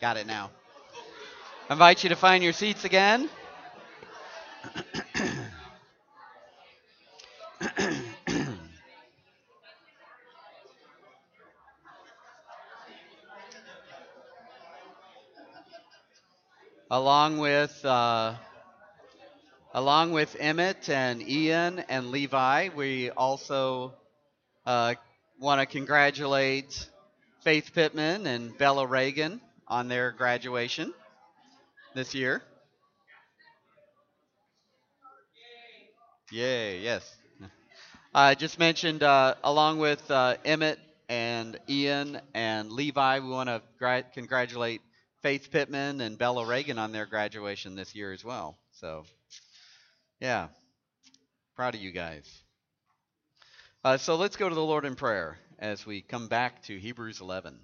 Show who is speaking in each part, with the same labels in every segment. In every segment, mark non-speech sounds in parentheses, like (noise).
Speaker 1: Got it now. I invite you to find your seats again. (coughs) along with uh, along with Emmett and Ian and Levi, we also uh, want to congratulate Faith Pittman and Bella Reagan on their graduation this year. Yay, yes. I just mentioned, uh, along with uh, Emmett and Ian and Levi, we want to gra- congratulate Faith Pittman and Bella Reagan on their graduation this year as well. So, yeah, proud of you guys. Uh, so let's go to the Lord in prayer as we come back to Hebrews 11.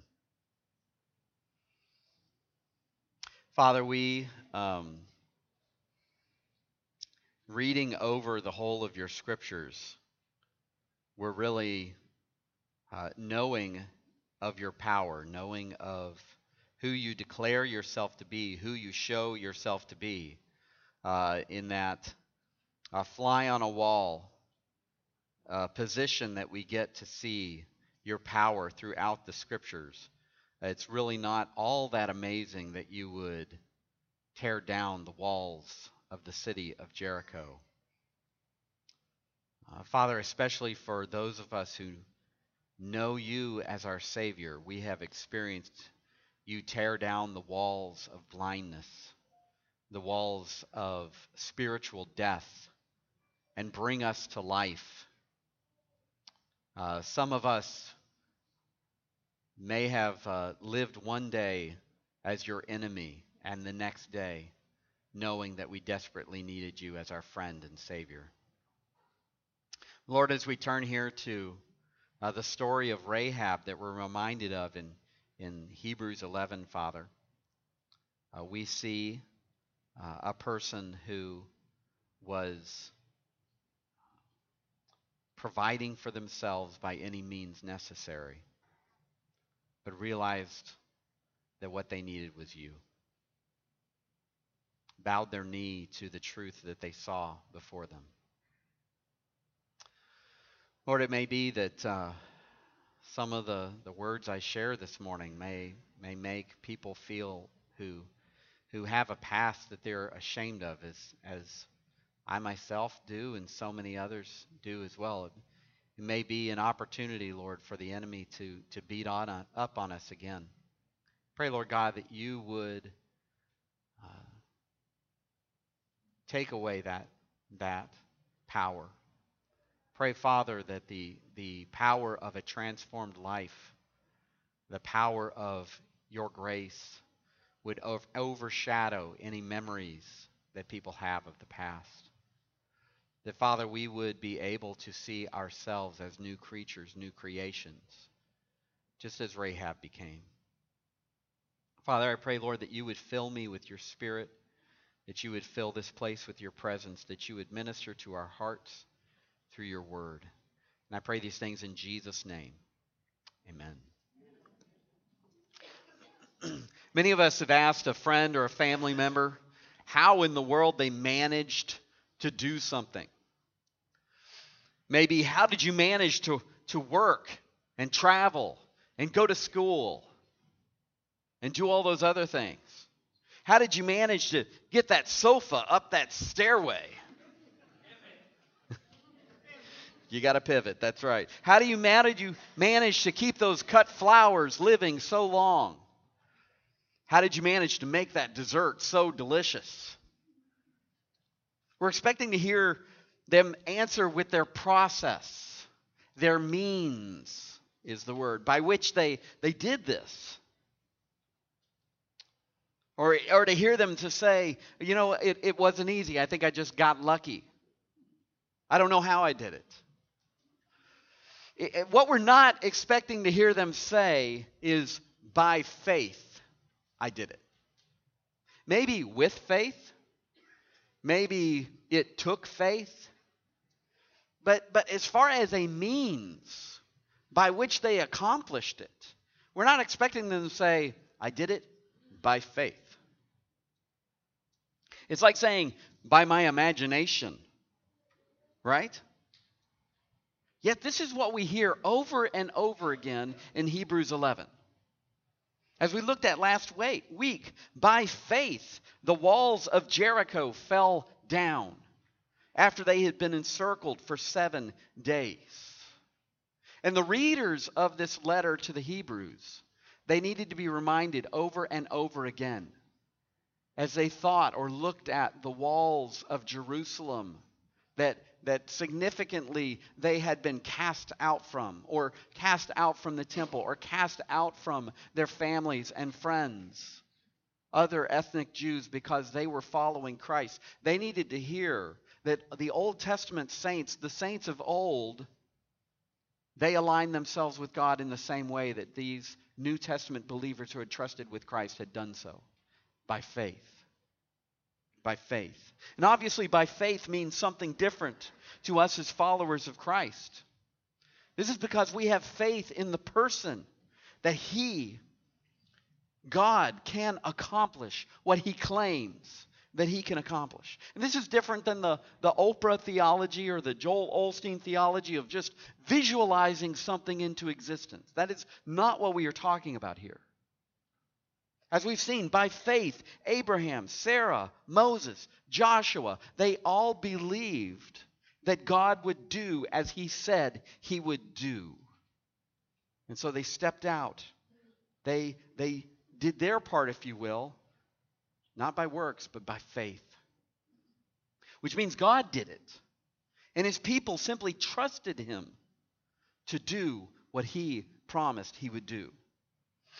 Speaker 1: Father, we, um, reading over the whole of your scriptures, we're really uh, knowing of your power, knowing of who you declare yourself to be, who you show yourself to be, uh, in that uh, fly on a wall uh, position that we get to see your power throughout the scriptures. It's really not all that amazing that you would tear down the walls of the city of Jericho. Uh, Father, especially for those of us who know you as our Savior, we have experienced you tear down the walls of blindness, the walls of spiritual death, and bring us to life. Uh, some of us may have uh, lived one day as your enemy, and the next day knowing that we desperately needed you as our friend and Savior. Lord, as we turn here to uh, the story of Rahab that we're reminded of in in Hebrews 11, Father, uh, we see uh, a person who was providing for themselves by any means necessary, but realized that what they needed was you. Bowed their knee to the truth that they saw before them. Lord, it may be that. Uh, some of the, the words I share this morning may may make people feel who who have a past that they're ashamed of as as I myself do and so many others do as well. It, may be an opportunity, Lord, for the enemy to to beat on up on us again. Pray, Lord God, that you would uh, take away that that power Pray, Father, that the, the power of a transformed life, the power of your grace, would overshadow any memories that people have of the past. That, Father, we would be able to see ourselves as new creatures, new creations, just as Rahab became. Father, I pray, Lord, that you would fill me with your spirit, that you would fill this place with your presence, that you would minister to our hearts through your word. And I pray these things in Jesus' name. Amen. (clears throat) Many of us have asked a friend or a family member how in the world they managed to do something. Maybe, how did you manage to, to work and travel and go to school and do all those other things? How did you manage to get that sofa up that stairway? (laughs) You got to pivot. That's right. How do you you manage to keep those cut flowers living so long? How did you manage to make that dessert so delicious? We're expecting to hear them answer with their process. Their means is the word by which they, they did this. Or, or to hear them to say, you know, it, it wasn't easy. I think I just got lucky. I don't know how I did it what we're not expecting to hear them say is, by faith, I did it. Maybe with faith, maybe it took faith. But, but as far as a means by which they accomplished it, we're not expecting them to say, I did it by faith. It's like saying, by my imagination, right? Yet this is what we hear over and over again in Hebrews 11. As we looked at last week, by faith, the walls of Jericho fell down after they had been encircled for seven days. And the readers of this letter to the Hebrews, they needed to be reminded over and over again as they thought or looked at the walls of Jerusalem that, that significantly they had been cast out from, or cast out from the temple, or cast out from their families and friends, other ethnic Jews, because they were following Christ. They needed to hear that the Old Testament saints, the saints of old, they aligned themselves with God in the same way that these New Testament believers who had trusted with Christ had done so by faith. By faith. And obviously, by faith means something different to us as followers of Christ. This is because we have faith in the person that He, God, can accomplish what He claims that he can accomplish. And this is different than the, the Oprah theology or the Joel Osteen theology of just visualizing something into existence. That is not what we are talking about here. As we've seen, by faith, Abraham, Sarah, Moses, Joshua, they all believed that God would do as he said he would do. And so they stepped out. They, they did their part, if you will, not by works, but by faith. Which means God did it. And his people simply trusted him to do what he promised he would do.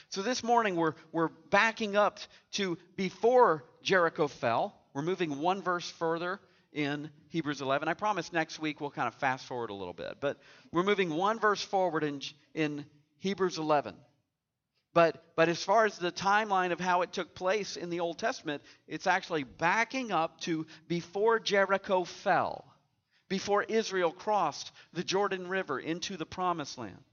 Speaker 1: So this morning we're, we're backing up to before Jericho fell. We're moving one verse further in Hebrews 11. I promise next week we'll kind of fast forward a little bit. But we're moving one verse forward in, in Hebrews 11. But, but as far as the timeline of how it took place in the Old Testament, it's actually backing up to before Jericho fell, before Israel crossed the Jordan River into the Promised Land.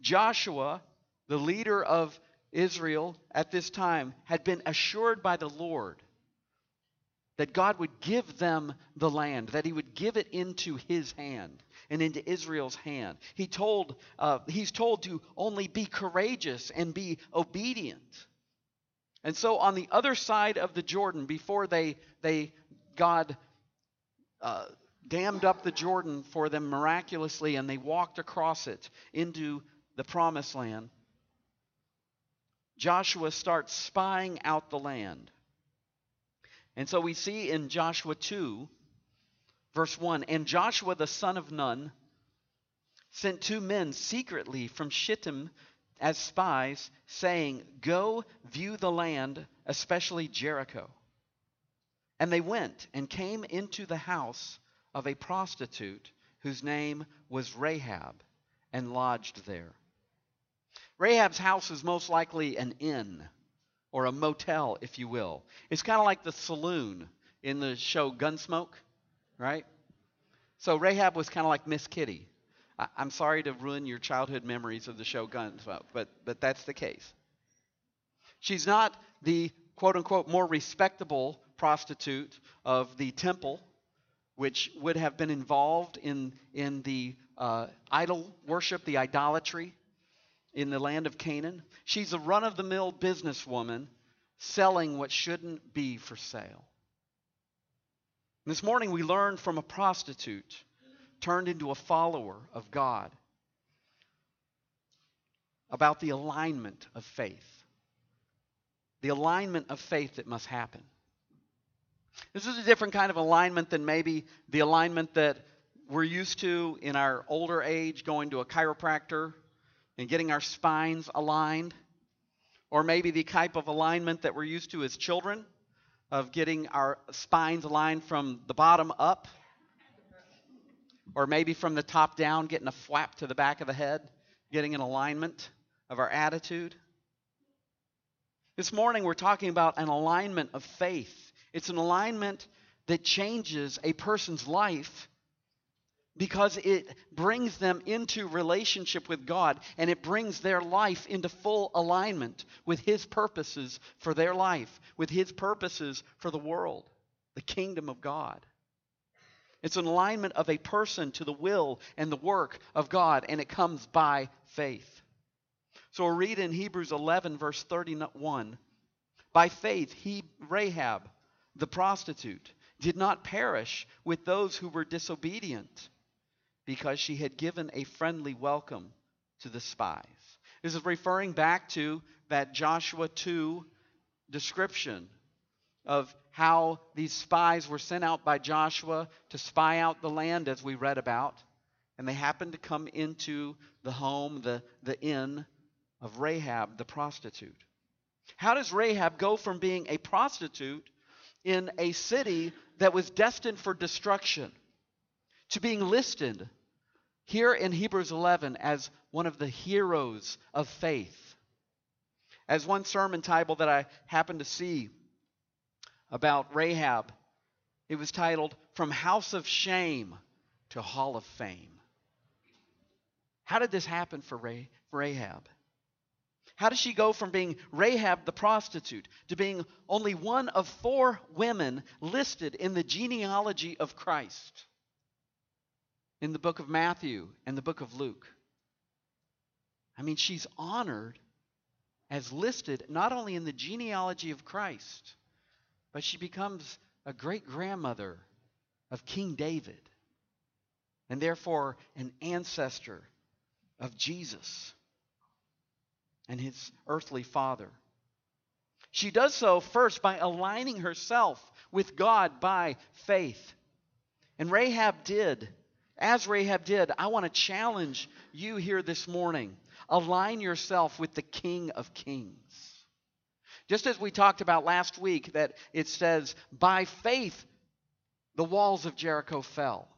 Speaker 1: Joshua, the leader of Israel at this time, had been assured by the Lord that God would give them the land, that He would give it into His hand and into Israel's hand. He told, uh, he's told to only be courageous and be obedient. And so on the other side of the Jordan, before they, they God uh, dammed up the Jordan for them miraculously and they walked across it into the promised land, Joshua starts spying out the land. And so we see in Joshua 2 Verse 1 And Joshua the son of Nun sent two men secretly from Shittim as spies, saying, Go view the land, especially Jericho. And they went and came into the house of a prostitute whose name was Rahab, and lodged there. Rahab's house is most likely an inn or a motel, if you will. It's kind of like the saloon in the show Gunsmoke right? So Rahab was kind of like Miss Kitty. I, am sorry to ruin your childhood memories of the show Gunsmoke, but, but that's the case. She's not the quote unquote more respectable prostitute of the temple, which would have been involved in, in the uh, idol worship, the idolatry in the land of Canaan. She's a run of the mill businesswoman selling what shouldn't be for sale. This morning we learned from a prostitute turned into a follower of God about the alignment of faith. The alignment of faith that must happen. This is a different kind of alignment than maybe the alignment that we're used to in our older age, going to a chiropractor and getting our spines aligned. Or maybe the type of alignment that we're used to as children of getting our spines aligned from the bottom up, or maybe from the top down, getting a flap to the back of the head, getting an alignment of our attitude. This morning, we're talking about an alignment of faith. It's an alignment that changes a person's life because it brings them into relationship with God and it brings their life into full alignment with His purposes for their life, with His purposes for the world, the kingdom of God. It's an alignment of a person to the will and the work of God, and it comes by faith. So we'll read in Hebrews 11, verse 31. By faith, he, Rahab, the prostitute, did not perish with those who were disobedient because she had given a friendly welcome to the spies. This is referring back to that Joshua 2 description of how these spies were sent out by Joshua to spy out the land, as we read about. And they happened to come into the home, the, the inn of Rahab the prostitute. How does Rahab go from being a prostitute in a city that was destined for destruction to being listed here in Hebrews 11 as one of the heroes of faith. As one sermon title that I happened to see about Rahab, it was titled From House of Shame to Hall of Fame. How did this happen for Rahab? How does she go from being Rahab the prostitute to being only one of four women listed in the genealogy of Christ? In the book of Matthew and the book of Luke. I mean, she's honored as listed not only in the genealogy of Christ, but she becomes a great grandmother of King David, and therefore an ancestor of Jesus and his earthly father. She does so first by aligning herself with God by faith. And Rahab did as Rahab did, I want to challenge you here this morning. Align yourself with the King of Kings. Just as we talked about last week, that it says, by faith the walls of Jericho fell.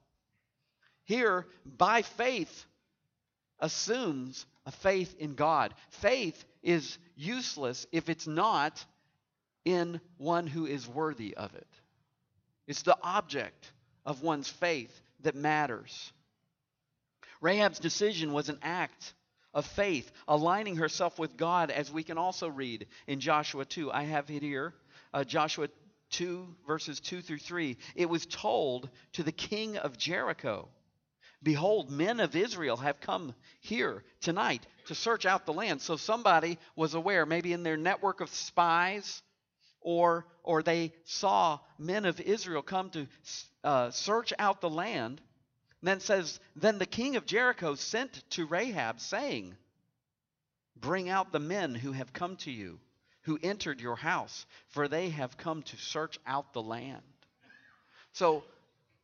Speaker 1: Here, by faith assumes a faith in God. Faith is useless if it's not in one who is worthy of it. It's the object of one's faith that matters. Rahab's decision was an act of faith, aligning herself with God, as we can also read in Joshua 2. I have it here uh, Joshua 2, verses 2 through 3. It was told to the king of Jericho Behold, men of Israel have come here tonight to search out the land. So somebody was aware, maybe in their network of spies, or, or they saw men of Israel come to uh, search out the land. And then says, Then the king of Jericho sent to Rahab, saying, Bring out the men who have come to you, who entered your house, for they have come to search out the land. So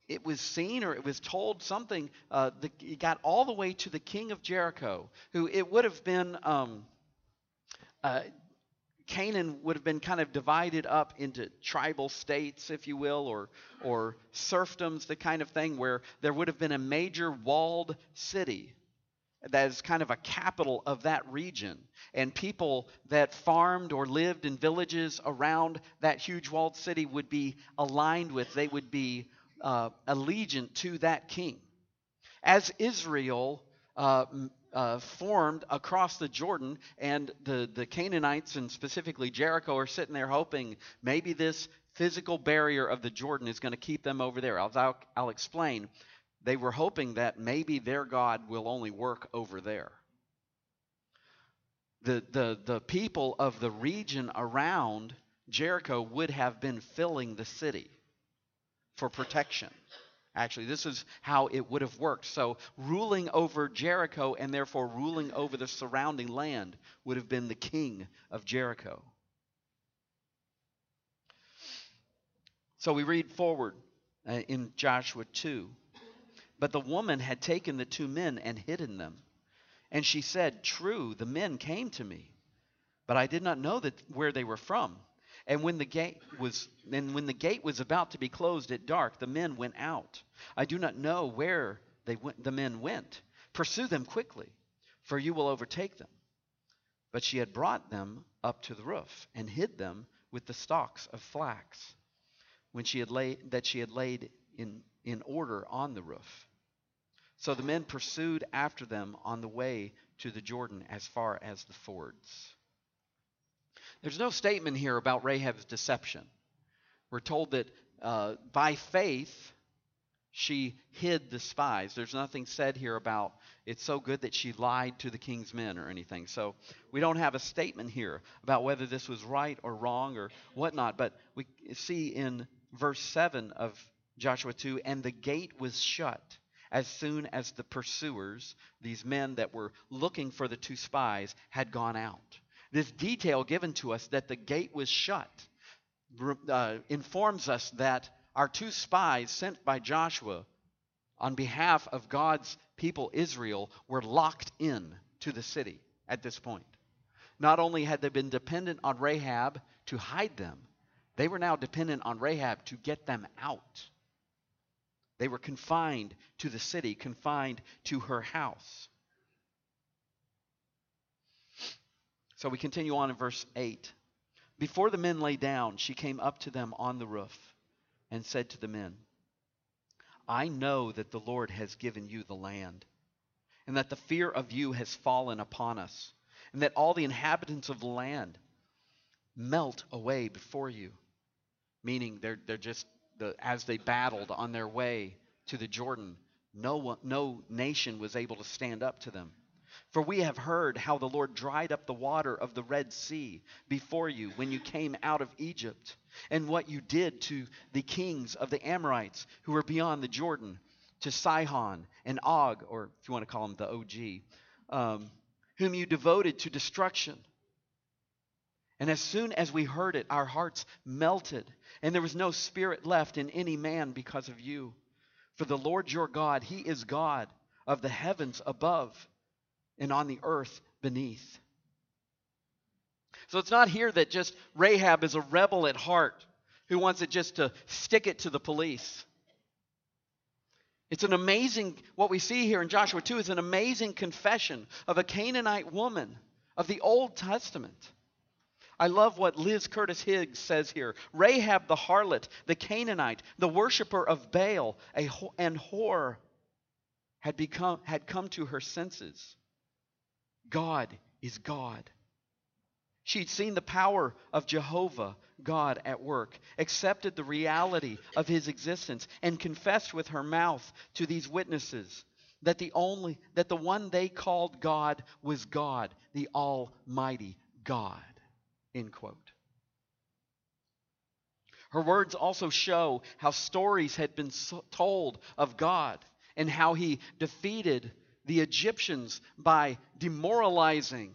Speaker 1: it was seen or it was told something. Uh, the, it got all the way to the king of Jericho, who it would have been um, uh, Canaan would have been kind of divided up into tribal states, if you will, or, or serfdoms, the kind of thing where there would have been a major walled city that is kind of a capital of that region. And people that farmed or lived in villages around that huge walled city would be aligned with, they would be uh, allegiant to that king. As Israel uh, uh, formed across the Jordan, and the, the Canaanites and specifically Jericho are sitting there hoping maybe this physical barrier of the Jordan is going to keep them over there. I'll, I'll explain. They were hoping that maybe their God will only work over there. The, the, the people of the region around Jericho would have been filling the city for protection. Actually, this is how it would have worked. So, ruling over Jericho and therefore ruling over the surrounding land would have been the king of Jericho. So, we read forward uh, in Joshua 2. But the woman had taken the two men and hidden them. And she said, True, the men came to me, but I did not know that where they were from. And when the gate was and when the gate was about to be closed at dark, the men went out. I do not know where they went, the men went. Pursue them quickly, for you will overtake them. But she had brought them up to the roof and hid them with the stalks of flax, when she had laid that she had laid in, in order on the roof. So the men pursued after them on the way to the Jordan as far as the fords. There's no statement here about Rahab's deception. We're told that uh, by faith she hid the spies. There's nothing said here about it's so good that she lied to the king's men or anything. So we don't have a statement here about whether this was right or wrong or whatnot. But we see in verse 7 of Joshua 2 and the gate was shut as soon as the pursuers, these men that were looking for the two spies, had gone out. This detail given to us that the gate was shut uh, informs us that our two spies sent by Joshua on behalf of God's people Israel were locked in to the city at this point. Not only had they been dependent on Rahab to hide them, they were now dependent on Rahab to get them out. They were confined to the city, confined to her house. So we continue on in verse 8. Before the men lay down, she came up to them on the roof and said to the men, I know that the Lord has given you the land, and that the fear of you has fallen upon us, and that all the inhabitants of the land melt away before you. Meaning they're, they're just the, as they battled on their way to the Jordan, no, one, no nation was able to stand up to them. For we have heard how the Lord dried up the water of the Red Sea before you when you came out of Egypt, and what you did to the kings of the Amorites who were beyond the Jordan, to Sihon and Og, or if you want to call him the OG, um, whom you devoted to destruction. And as soon as we heard it, our hearts melted, and there was no spirit left in any man because of you. For the Lord your God, He is God of the heavens above and on the earth beneath. So it's not here that just Rahab is a rebel at heart who wants it just to stick it to the police. It's an amazing, what we see here in Joshua 2 is an amazing confession of a Canaanite woman of the Old Testament I love what Liz Curtis Higgs says here. Rahab the harlot, the Canaanite, the worshiper of Baal a, and whore had, become, had come to her senses. God is God. She'd seen the power of Jehovah, God, at work, accepted the reality of his existence, and confessed with her mouth to these witnesses that the only that the one they called God was God, the Almighty God. End quote. Her words also show how stories had been told of God and how he defeated the Egyptians by demoralizing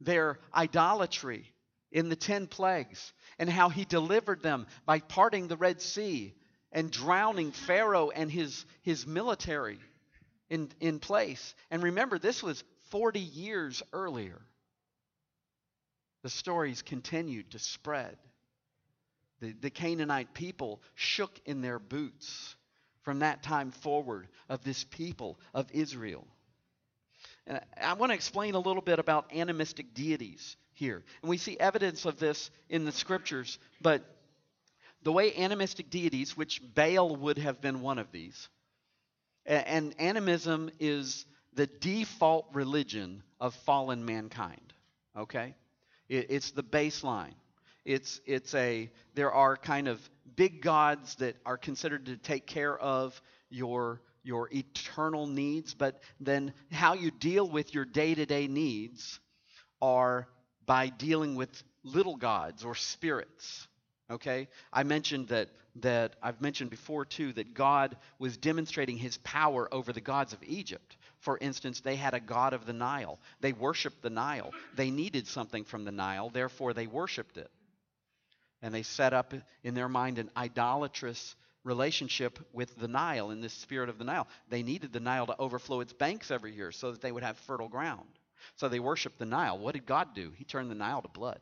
Speaker 1: their idolatry in the ten plagues, and how he delivered them by parting the Red Sea and drowning Pharaoh and his, his military in, in place. And remember, this was 40 years earlier the stories continued to spread. The, the Canaanite people shook in their boots from that time forward of this people of Israel. And I want to explain a little bit about animistic deities here. And we see evidence of this in the scriptures, but the way animistic deities, which Baal would have been one of these, and animism is the default religion of fallen mankind. Okay? It's the baseline. It's, it's a, there are kind of big gods that are considered to take care of your, your eternal needs, but then how you deal with your day to day needs are by dealing with little gods or spirits. Okay? I mentioned that that I've mentioned before too that God was demonstrating his power over the gods of Egypt. For instance, they had a god of the Nile. They worshiped the Nile. They needed something from the Nile, therefore they worshiped it. And they set up in their mind an idolatrous relationship with the Nile in this spirit of the Nile. They needed the Nile to overflow its banks every year so that they would have fertile ground. So they worshiped the Nile. What did God do? He turned the Nile to blood.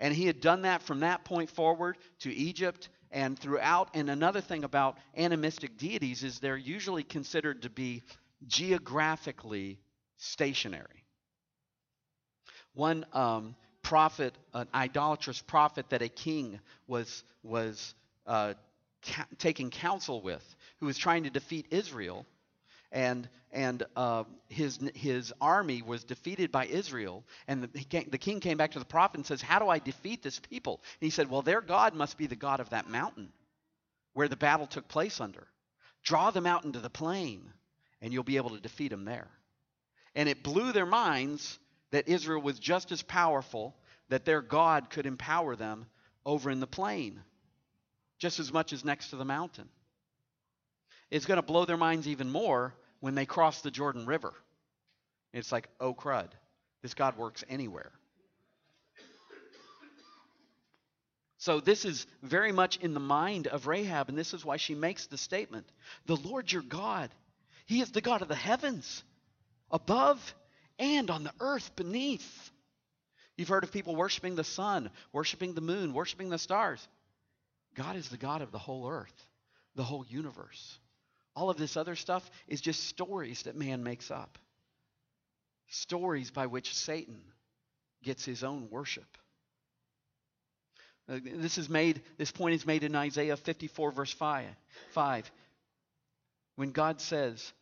Speaker 1: And he had done that from that point forward to Egypt and throughout. And another thing about animistic deities is they're usually considered to be geographically stationary. One um, prophet, an idolatrous prophet that a king was, was uh, ca- taking counsel with, who was trying to defeat Israel, and and uh, his his army was defeated by Israel, and the, came, the king came back to the prophet and says, "How do I defeat this people?" And he said, "Well, their God must be the God of that mountain where the battle took place under. Draw them out into the plain, and you'll be able to defeat them there." And it blew their minds that Israel was just as powerful, that their God could empower them over in the plain, just as much as next to the mountain. It's going to blow their minds even more when they cross the Jordan River. It's like, oh crud, this God works anywhere. So, this is very much in the mind of Rahab, and this is why she makes the statement The Lord your God, He is the God of the heavens, above and on the earth beneath. You've heard of people worshiping the sun, worshiping the moon, worshiping the stars. God is the God of the whole earth, the whole universe. All of this other stuff is just stories that man makes up. Stories by which Satan gets his own worship. Uh, this is made this point is made in Isaiah 54 verse 5. 5. When God says,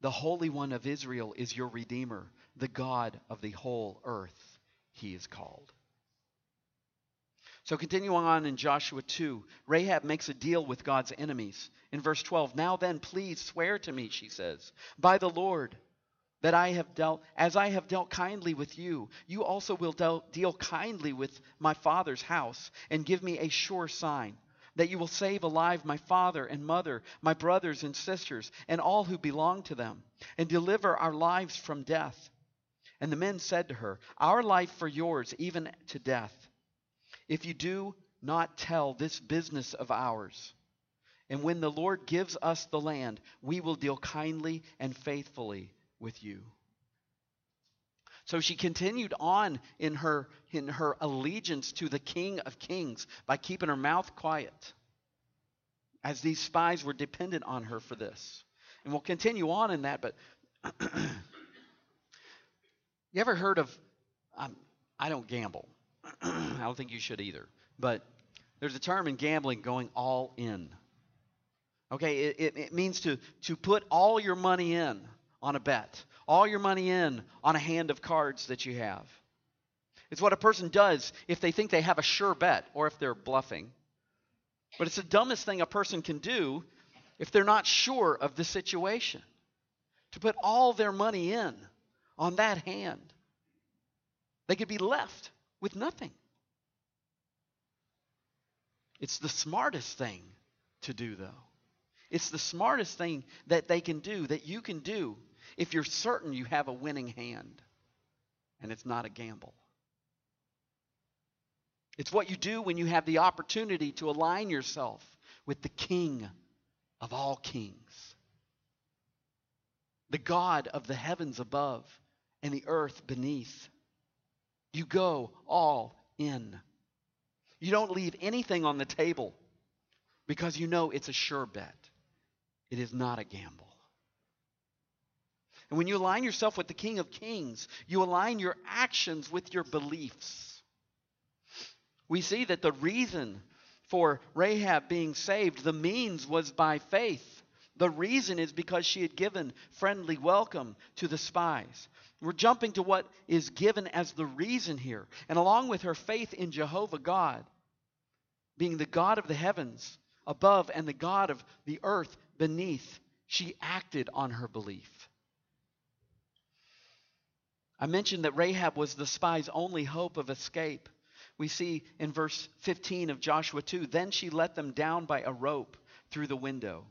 Speaker 1: "The Holy One of Israel is your redeemer, the God of the whole earth he is called." So continuing on in Joshua 2, Rahab makes a deal with God's enemies. In verse 12, now then, please swear to me, she says, by the Lord, that I have dealt, as I have dealt kindly with you, you also will deal, deal kindly with my father's house, and give me a sure sign that you will save alive my father and mother, my brothers and sisters, and all who belong to them, and deliver our lives from death. And the men said to her, Our life for yours, even to death if you do not tell this business of ours. And when the Lord gives us the land, we will deal kindly and faithfully with you. So she continued on in her, in her allegiance to the King of Kings by keeping her mouth quiet, as these spies were dependent on her for this. And we'll continue on in that, but (clears throat) you ever heard of, um, I don't gamble, (clears throat) I don't think you should either. But there's a term in gambling going all in. Okay, it, it, it, means to, to put all your money in on a bet, all your money in on a hand of cards that you have. It's what a person does if they think they have a sure bet or if they're bluffing. But it's the dumbest thing a person can do if they're not sure of the situation. To put all their money in on that hand. They could be left with nothing. It's the smartest thing to do, though. It's the smartest thing that they can do, that you can do, if you're certain you have a winning hand and it's not a gamble. It's what you do when you have the opportunity to align yourself with the King of all kings, the God of the heavens above and the earth beneath. You go all in. You don't leave anything on the table because you know it's a sure bet. It is not a gamble. And when you align yourself with the King of Kings, you align your actions with your beliefs. We see that the reason for Rahab being saved, the means was by faith. The reason is because she had given friendly welcome to the spies. We're jumping to what is given as the reason here. And along with her faith in Jehovah God, being the God of the heavens above and the God of the earth beneath, she acted on her belief. I mentioned that Rahab was the spy's only hope of escape. We see in verse 15 of Joshua 2 Then she let them down by a rope through the window,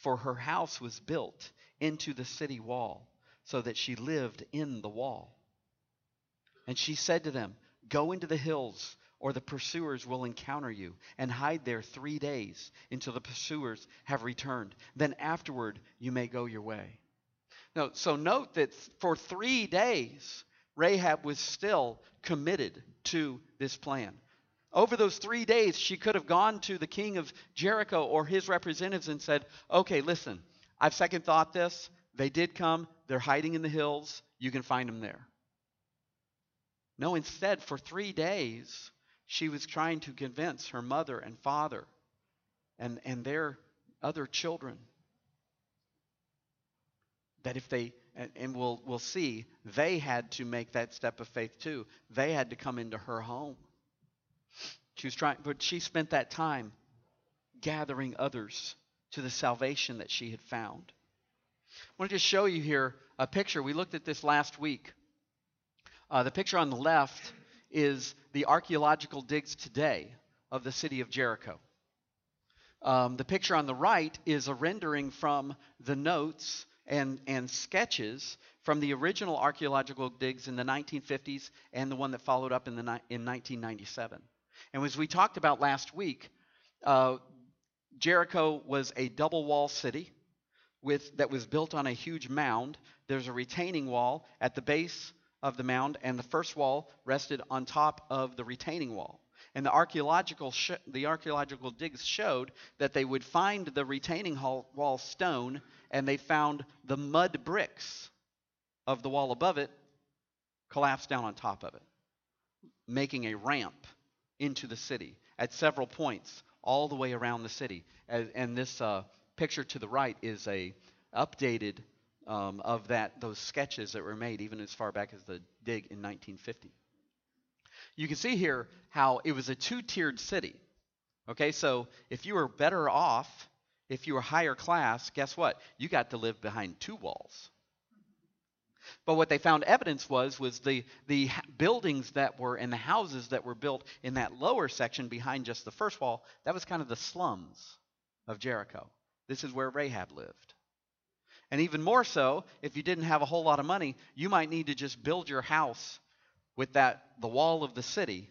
Speaker 1: for her house was built into the city wall so that she lived in the wall. And she said to them, Go into the hills, or the pursuers will encounter you, and hide there three days until the pursuers have returned. Then afterward you may go your way. Now, so note that for three days, Rahab was still committed to this plan. Over those three days, she could have gone to the king of Jericho or his representatives and said, Okay, listen, I've second thought this. They did come. They're hiding in the hills. You can find them there. No, instead, for three days, she was trying to convince her mother and father and, and their other children that if they and, and we'll we'll see they had to make that step of faith too. They had to come into her home. She was trying, but she spent that time gathering others to the salvation that she had found. I want to just show you here a picture. We looked at this last week. Uh, the picture on the left is the archaeological digs today of the city of Jericho. Um, the picture on the right is a rendering from the notes and, and sketches from the original archaeological digs in the 1950s and the one that followed up in, the, in 1997. And as we talked about last week, uh, Jericho was a double wall city with, that was built on a huge mound. There's a retaining wall at the base of the mound, and the first wall rested on top of the retaining wall. And the archaeological, sh- the archaeological digs showed that they would find the retaining wall stone, and they found the mud bricks of the wall above it collapsed down on top of it, making a ramp into the city at several points all the way around the city. And, and this uh, picture to the right is a updated um, of that those sketches that were made even as far back as the dig in 1950. You can see here how it was a two-tiered city. Okay, so if you were better off, if you were higher class, guess what? You got to live behind two walls. But what they found evidence was was the the buildings that were and the houses that were built in that lower section behind just the first wall. That was kind of the slums of Jericho. This is where Rahab lived. And even more so, if you didn't have a whole lot of money, you might need to just build your house with that the wall of the city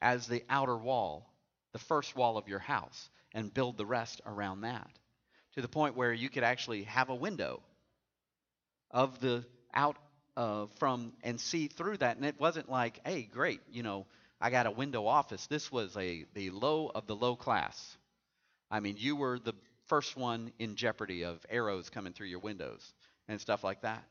Speaker 1: as the outer wall, the first wall of your house, and build the rest around that. To the point where you could actually have a window of the out uh, from and see through that. And it wasn't like, hey, great, you know, I got a window office. This was a the low of the low class. I mean, you were the first one in jeopardy of arrows coming through your windows and stuff like that.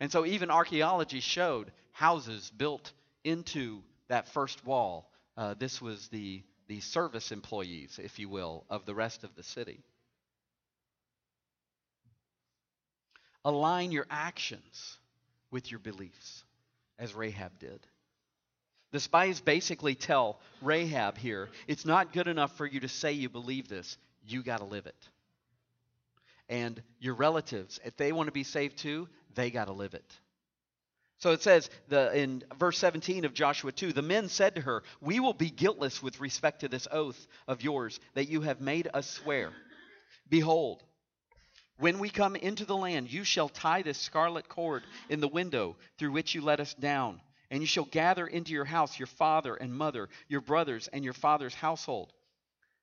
Speaker 1: And so even archaeology showed houses built into that first wall. Uh, this was the the service employees, if you will, of the rest of the city. Align your actions with your beliefs, as Rahab did. The spies basically tell Rahab here it's not good enough for you to say you believe this, you got to live it. And your relatives, if they want to be saved too, they got to live it. So it says the, in verse 17 of Joshua 2 the men said to her, We will be guiltless with respect to this oath of yours that you have made us swear. Behold, when we come into the land, you shall tie this scarlet cord in the window through which you let us down, and you shall gather into your house your father and mother, your brothers, and your father's household.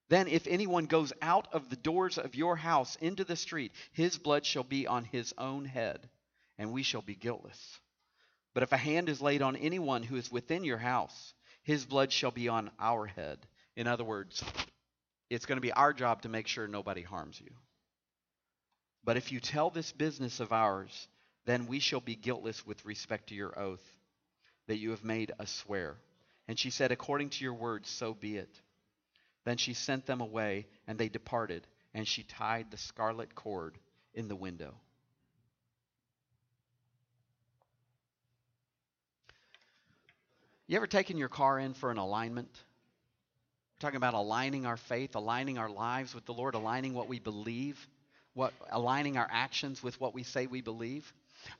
Speaker 1: Then, if anyone goes out of the doors of your house into the street, his blood shall be on his own head, and we shall be guiltless. But if a hand is laid on anyone who is within your house, his blood shall be on our head. In other words, it's going to be our job to make sure nobody harms you. But if you tell this business of ours, then we shall be guiltless with respect to your oath that you have made us swear. And she said, According to your words, so be it. Then she sent them away, and they departed, and she tied the scarlet cord in the window. You ever taken your car in for an alignment? We're talking about aligning our faith, aligning our lives with the Lord, aligning what we believe what aligning our actions with what we say we believe.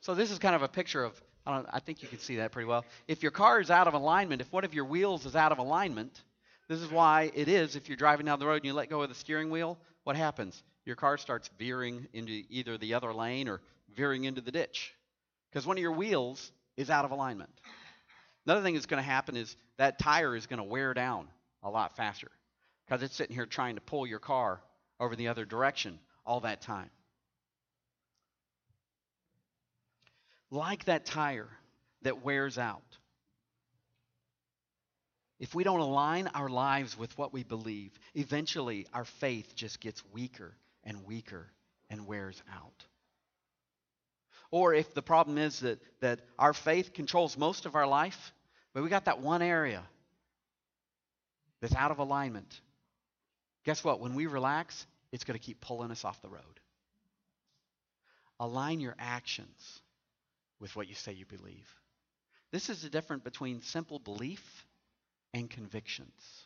Speaker 1: So this is kind of a picture of I, I think you can see that pretty well. If your car is out of alignment, if one of your wheels is out of alignment, this is why it is if you're driving down the road and you let go of the steering wheel, what happens? Your car starts veering into either the other lane or veering into the ditch because one of your wheels is out of alignment. Another thing that's going to happen is that tire is going to wear down a lot faster because it's sitting here trying to pull your car over the other direction all that time. Like that tire that wears out. If we don't align our lives with what we believe, eventually our faith just gets weaker and weaker and wears out. Or if the problem is that, that our faith controls most of our life, but we got that one area that's out of alignment. Guess what? When we relax, it's going to keep pulling us off the road. align your actions with what you say you believe. This is the difference between simple belief and convictions.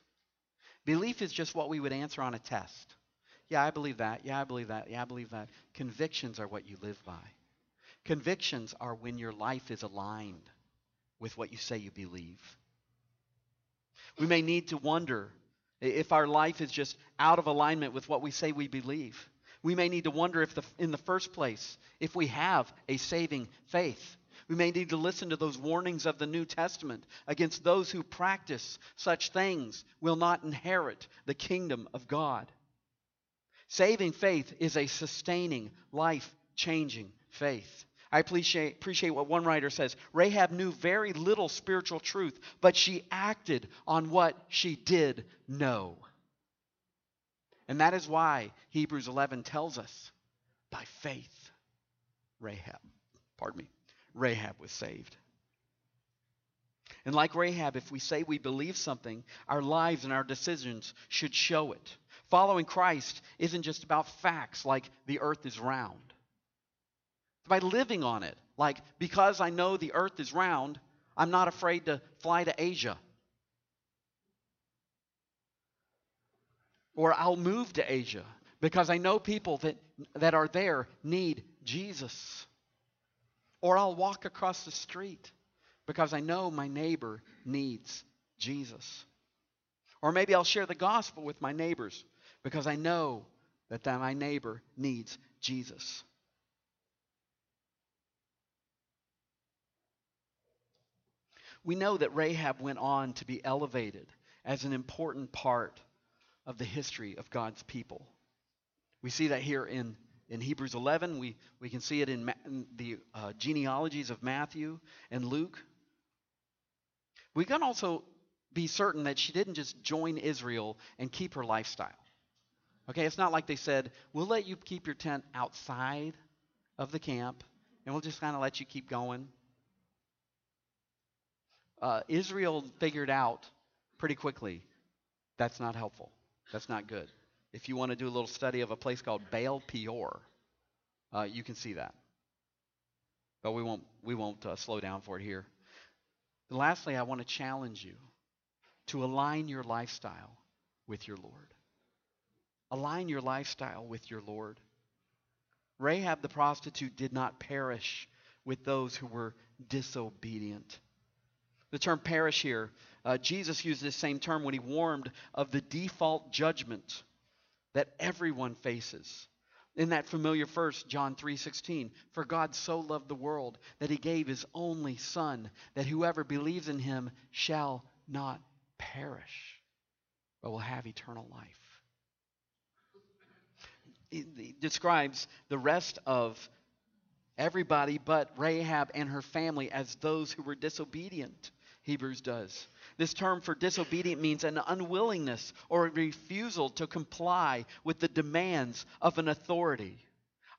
Speaker 1: Belief is just what we would answer on a test. Yeah, I believe that. Yeah, I believe that. Yeah, I believe that. Convictions are what you live by. Convictions are when your life is aligned with what you say you believe. We may need to wonder if our life is just out of alignment with what we say we believe. We may need to wonder if, the, in the first place, if we have a saving faith. We may need to listen to those warnings of the New Testament against those who practice such things will not inherit the kingdom of God. Saving faith is a sustaining, life changing faith. I appreciate, appreciate what one writer says. Rahab knew very little spiritual truth, but she acted on what she did know. And that is why Hebrews 11 tells us by faith, Rahab, pardon me, Rahab was saved. And like Rahab, if we say we believe something, our lives and our decisions should show it. Following Christ isn't just about facts like the earth is round by living on it. Like, because I know the earth is round, I'm not afraid to fly to Asia. Or I'll move to Asia because I know people that, that are there need Jesus. Or I'll walk across the street because I know my neighbor needs Jesus. Or maybe I'll share the gospel with my neighbors because I know that, my neighbor needs Jesus. We know that Rahab went on to be elevated as an important part of the history of God's people. We see that here in, in Hebrews 11. We, we can see it in, Ma- in the uh, genealogies of Matthew and Luke. We can also be certain that she didn't just join Israel and keep her lifestyle. Okay, it's not like they said, we'll let you keep your tent outside of the camp and we'll just kind of let you keep going uh, Israel figured out pretty quickly that's not helpful. That's not good. If you want to do a little study of a place called Baal Peor, uh, you can see that. But we won't, we won't uh, slow down for it here. And lastly, I want to challenge you to align your lifestyle with your Lord. Align your lifestyle with your Lord. Rahab the prostitute did not perish with those who were disobedient. The term perish here, uh, Jesus used this same term when he warned of the default judgment that everyone faces. In that familiar verse, John 3:16, for God so loved the world that he gave his only son that whoever believes in him shall not perish but will have eternal life. It describes the rest of everybody but Rahab and her family as those who were disobedient. Hebrews does. This term for disobedient means an unwillingness or a refusal to comply with the demands of an authority.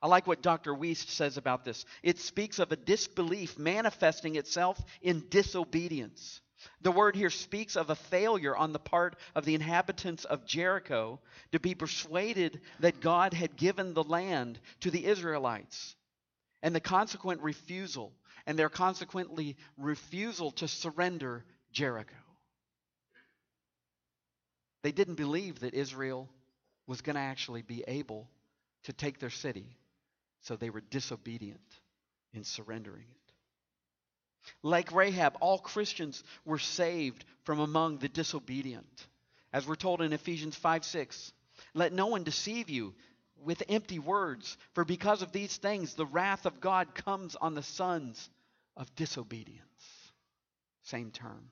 Speaker 1: I like what Dr. Wuest says about this. It speaks of a disbelief manifesting itself in disobedience. The word here speaks of a failure on the part of the inhabitants of Jericho to be persuaded that God had given the land to the Israelites, and the consequent refusal and their consequently refusal to surrender Jericho. They didn't believe that Israel was going to actually be able to take their city, so they were disobedient in surrendering it. Like Rahab, all Christians were saved from among the disobedient. As we're told in Ephesians 5 6, let no one deceive you with empty words, for because of these things the wrath of God comes on the sons of disobedience. Same term.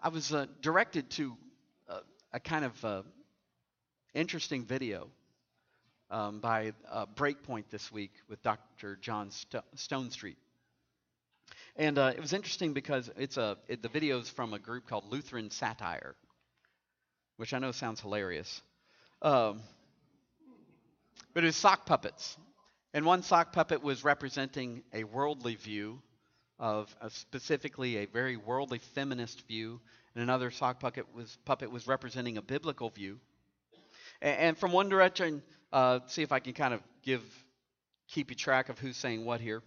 Speaker 1: I was uh, directed to uh, a kind of uh, interesting video um, by uh, Breakpoint this week with Dr. John St- Stonestreet. And uh, it was interesting because it's a it, the video is from a group called Lutheran Satire, which I know sounds hilarious. Um, but it was sock puppets. And one sock puppet was representing a worldly view of a specifically a very worldly feminist view, and another sock puppet was, puppet was representing a biblical view. And, and from one direction, uh, Uh, see if I can kind of give keep you track of who's saying what here.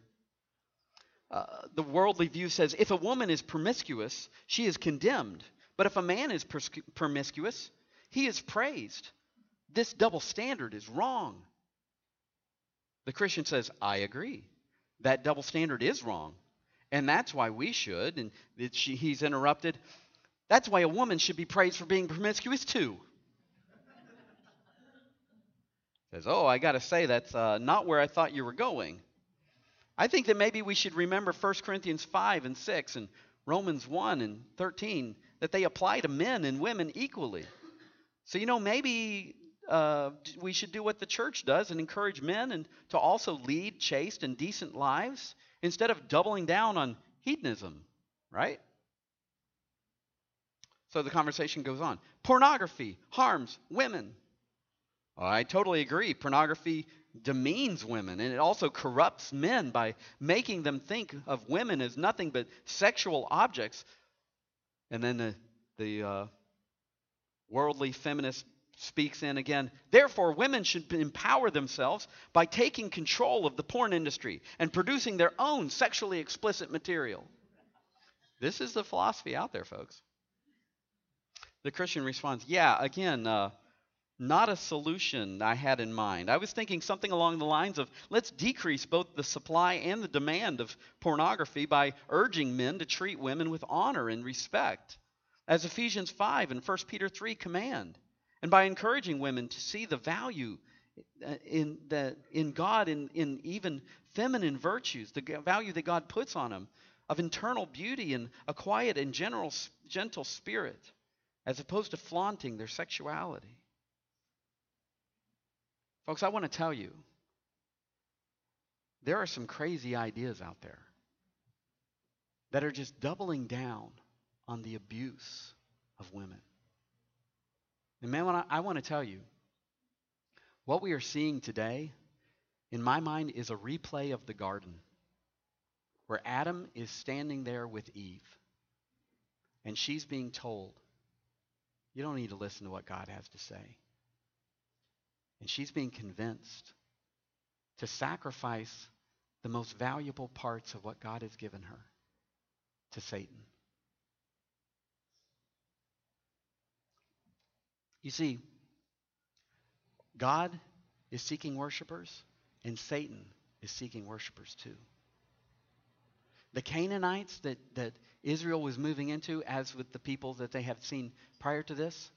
Speaker 1: Uh, the worldly view says if a woman is promiscuous, she is condemned. But if a man is pers- promiscuous, he is praised. This double standard is wrong. The Christian says, I agree. That double standard is wrong. And that's why we should. And she, he's interrupted. That's why a woman should be praised for being promiscuous too. Says, oh, I got to say, that's uh, not where I thought you were going. I think that maybe we should remember 1 Corinthians 5 and 6 and Romans 1 and 13 that they apply to men and women equally. So, you know, maybe uh, we should do what the church does and encourage men and to also lead chaste and decent lives instead of doubling down on hedonism, right? So the conversation goes on. Pornography harms women. I totally agree. Pornography demeans women and it also corrupts men by making them think of women as nothing but sexual objects. And then the, the uh, worldly feminist speaks in again. Therefore, women should empower themselves by taking control of the porn industry and producing their own sexually explicit material. This is the philosophy out there, folks. The Christian responds, Yeah, again, uh, not a solution I had in mind. I was thinking something along the lines of let's decrease both the supply and the demand of pornography by urging men to treat women with honor and respect, as Ephesians 5 and 1 Peter 3 command and by encouraging women to see the value uh, in the in God in in even feminine virtues, the value that God puts on them of internal beauty and a quiet and general gentle spirit, as opposed to flaunting their sexuality. Folks, I want to tell you, there are some crazy ideas out there that are just doubling down on the abuse of women. And man, I, I want to tell you, what we are seeing today, in my mind, is a replay of the garden where Adam is standing there with Eve. And she's being told, you don't need to listen to what God has to say. And she's being convinced to sacrifice the most valuable parts of what God has given her to Satan. You see, God is seeking worshipers, and Satan is seeking worshipers too. The Canaanites that, that Israel was moving into, as with the people that they have seen prior to this,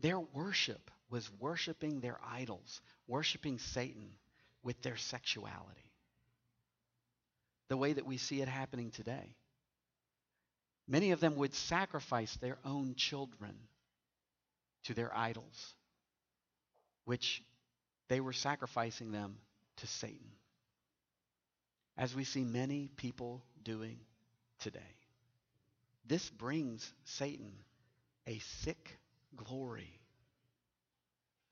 Speaker 1: their worship was worshiping their idols, worshiping Satan with their sexuality. The way that we see it happening today. Many of them would sacrifice their own children to their idols, which they were sacrificing them to Satan, as we see many people doing today. This brings Satan a sick glory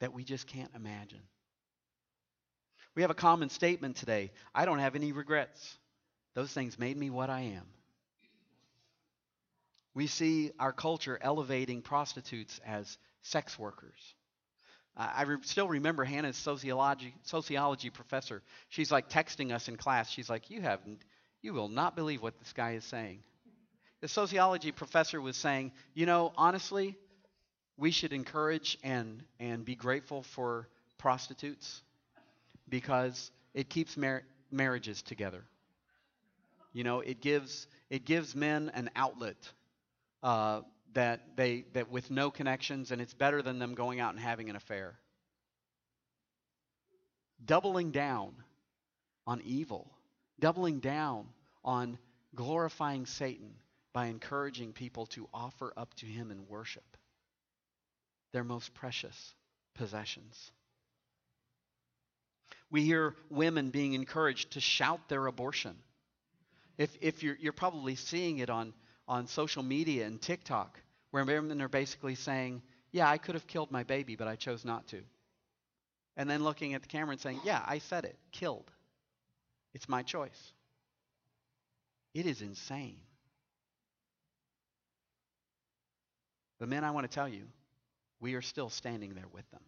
Speaker 1: that we just can't imagine. We have a common statement today I don't have any regrets. Those things made me what I am. We see our culture elevating prostitutes as sex workers. I re- still remember Hannah's sociology sociology professor. She's like texting us in class. She's like, "You have, you will not believe what this guy is saying." The sociology professor was saying, "You know, honestly, we should encourage and and be grateful for prostitutes because it keeps mar- marriages together. You know, it gives it gives men an outlet uh, that they that with no connections and it's better than them going out and having an affair. Doubling down on evil. Doubling down on glorifying satan by encouraging people to offer up to him in worship their most precious possessions. We hear women being encouraged to shout their abortion. If, if you're, you're probably seeing it on on social media and TikTok where women are basically saying, Yeah, I could have killed my baby, but I chose not to. And then looking at the camera and saying, Yeah, I said it, killed. It's my choice. It is insane. But, men, I want to tell you, we are still standing there with them.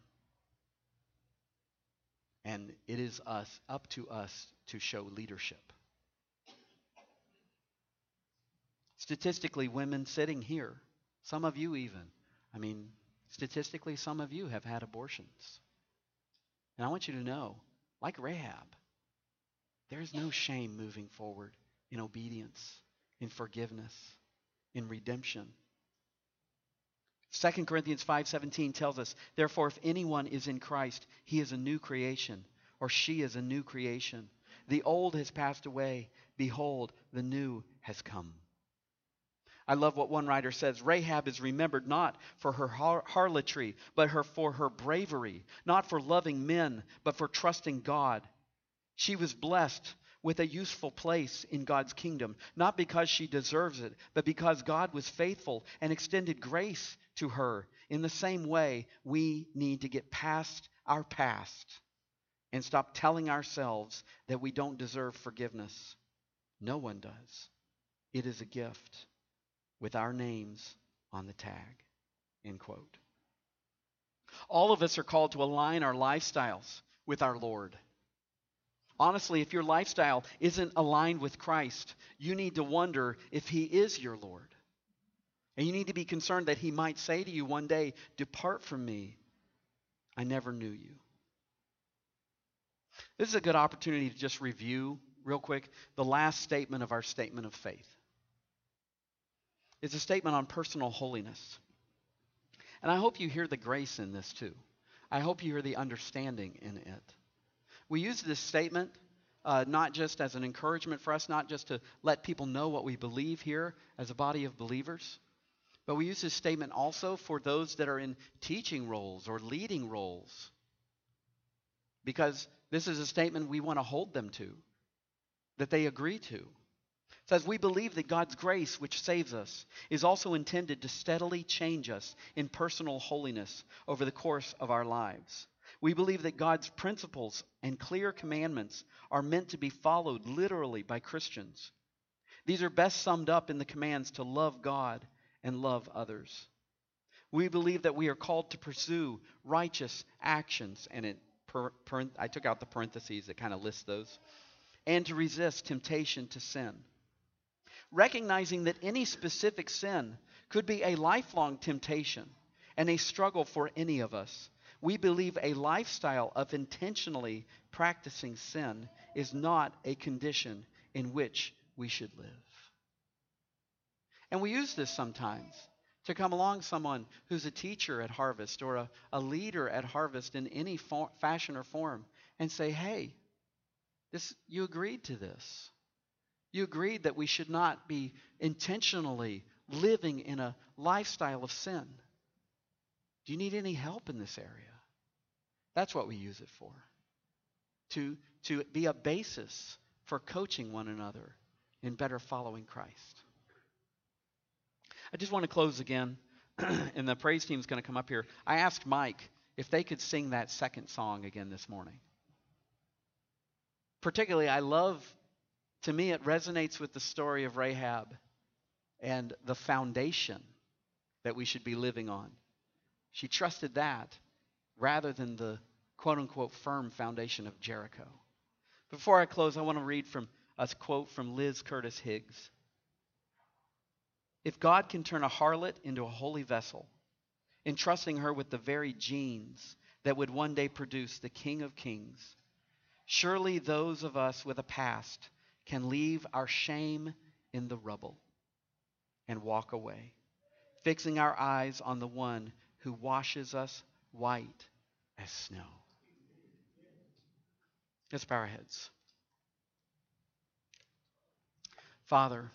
Speaker 1: And it is us up to us to show leadership. Statistically, women sitting here, some of you even, I mean, statistically, some of you have had abortions. And I want you to know, like Rahab, there is no shame moving forward in obedience, in forgiveness, in redemption. 2 Corinthians 5:17 tells us, "Therefore if anyone is in Christ, he is a new creation, or she is a new creation. The old has passed away; behold, the new has come." I love what one writer says Rahab is remembered not for her har- harlotry, but her, for her bravery, not for loving men, but for trusting God. She was blessed with a useful place in God's kingdom, not because she deserves it, but because God was faithful and extended grace to her. In the same way, we need to get past our past and stop telling ourselves that we don't deserve forgiveness. No one does. It is a gift with our names on the tag. End quote. All of us are called to align our lifestyles with our Lord. Honestly, if your lifestyle isn't aligned with Christ, you need to wonder if He is your Lord. And you need to be concerned that He might say to you one day, Depart from me, I never knew you. This is a good opportunity to just review, real quick, the last statement of our statement of faith. It's a statement on personal holiness. And I hope you hear the grace in this too. I hope you hear the understanding in it. We use this statement uh, not just as an encouragement for us, not just to let people know what we believe here as a body of believers, but we use this statement also for those that are in teaching roles or leading roles. Because this is a statement we want to hold them to, that they agree to. Says, We believe that God's grace, which saves us, is also intended to steadily change us in personal holiness over the course of our lives. We believe that God's principles and clear commandments are meant to be followed literally by Christians. These are best summed up in the commands to love God and love others. We believe that we are called to pursue righteous actions, and it, per, per, I took out the parentheses that kind of list those, and to resist temptation to sin. Recognizing that any specific sin could be a lifelong temptation and a struggle for any of us we believe a lifestyle of intentionally practicing sin is not a condition in which we should live. And we use this sometimes to come along someone who's a teacher at Harvest or a, a leader at Harvest in any fashion or form and say, hey, this, you agreed to this. You agreed that we should not be intentionally living in a lifestyle of sin. Do you need any help in this area? That's what we use it for. To, to be a basis for coaching one another in better following Christ. I just want to close again, (clears throat) and the praise team is going to come up here. I asked Mike if they could sing that second song again this morning. Particularly, I love, to me, it resonates with the story of Rahab and the foundation that we should be living on. She trusted that rather than the quote unquote firm foundation of Jericho. Before I close, I want to read from a quote from Liz Curtis Higgs. If God can turn a harlot into a holy vessel, entrusting her with the very genes that would one day produce the King of Kings, surely those of us with a past can leave our shame in the rubble and walk away, fixing our eyes on the one who washes us white as snow. Let's bow our heads. Father,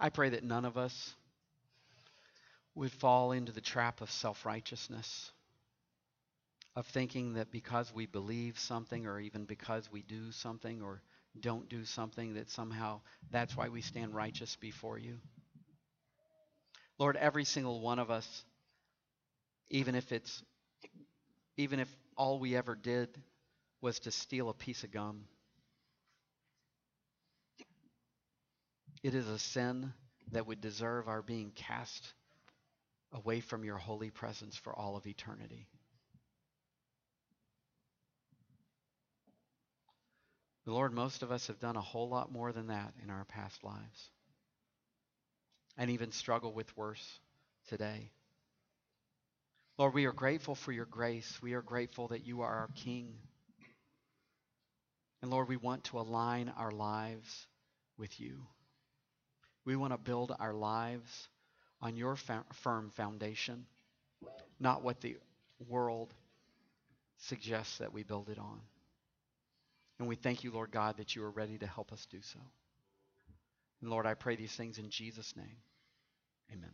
Speaker 1: I pray that none of us would fall into the trap of self righteousness, of thinking that because we believe something or even because we do something or don't do something, that somehow that's why we stand righteous before you. Lord, every single one of us, even if it's even if all we ever did was to steal a piece of gum, it is a sin that would deserve our being cast away from your holy presence for all of eternity. Lord, most of us have done a whole lot more than that in our past lives and even struggle with worse today. Lord, we are grateful for your grace. We are grateful that you are our King. And Lord, we want to align our lives with you. We want to build our lives on your firm foundation, not what the world suggests that we build it on. And we thank you, Lord God, that you are ready to help us do so. And Lord, I pray these things in Jesus' name. Amen.